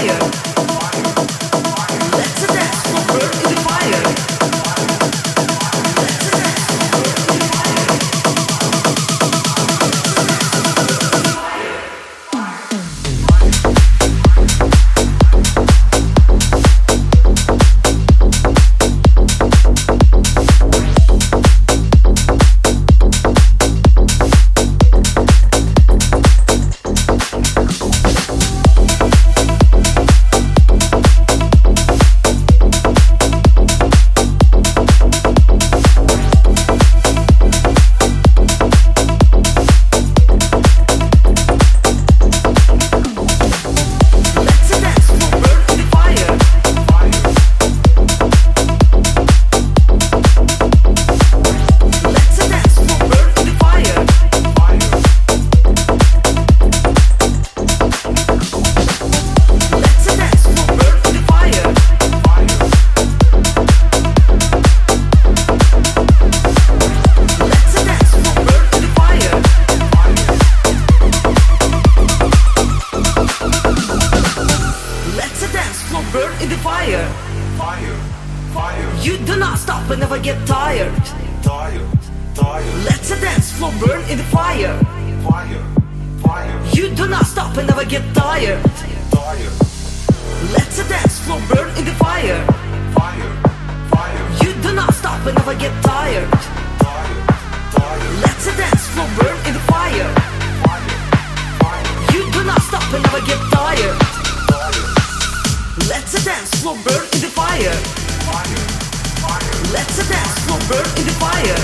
fire. fire. Fire. Fire. You do not stop and never get tired. Tired. Tired. Let the dance floor burn in the fire. Fire. Fire. You do not stop and never get tired. Tired. Let the dance floor burn in the fire. Fire. Fire. You do not stop and never get tired. dance floor, burn in the fire. Let the dance floor burn in the fire.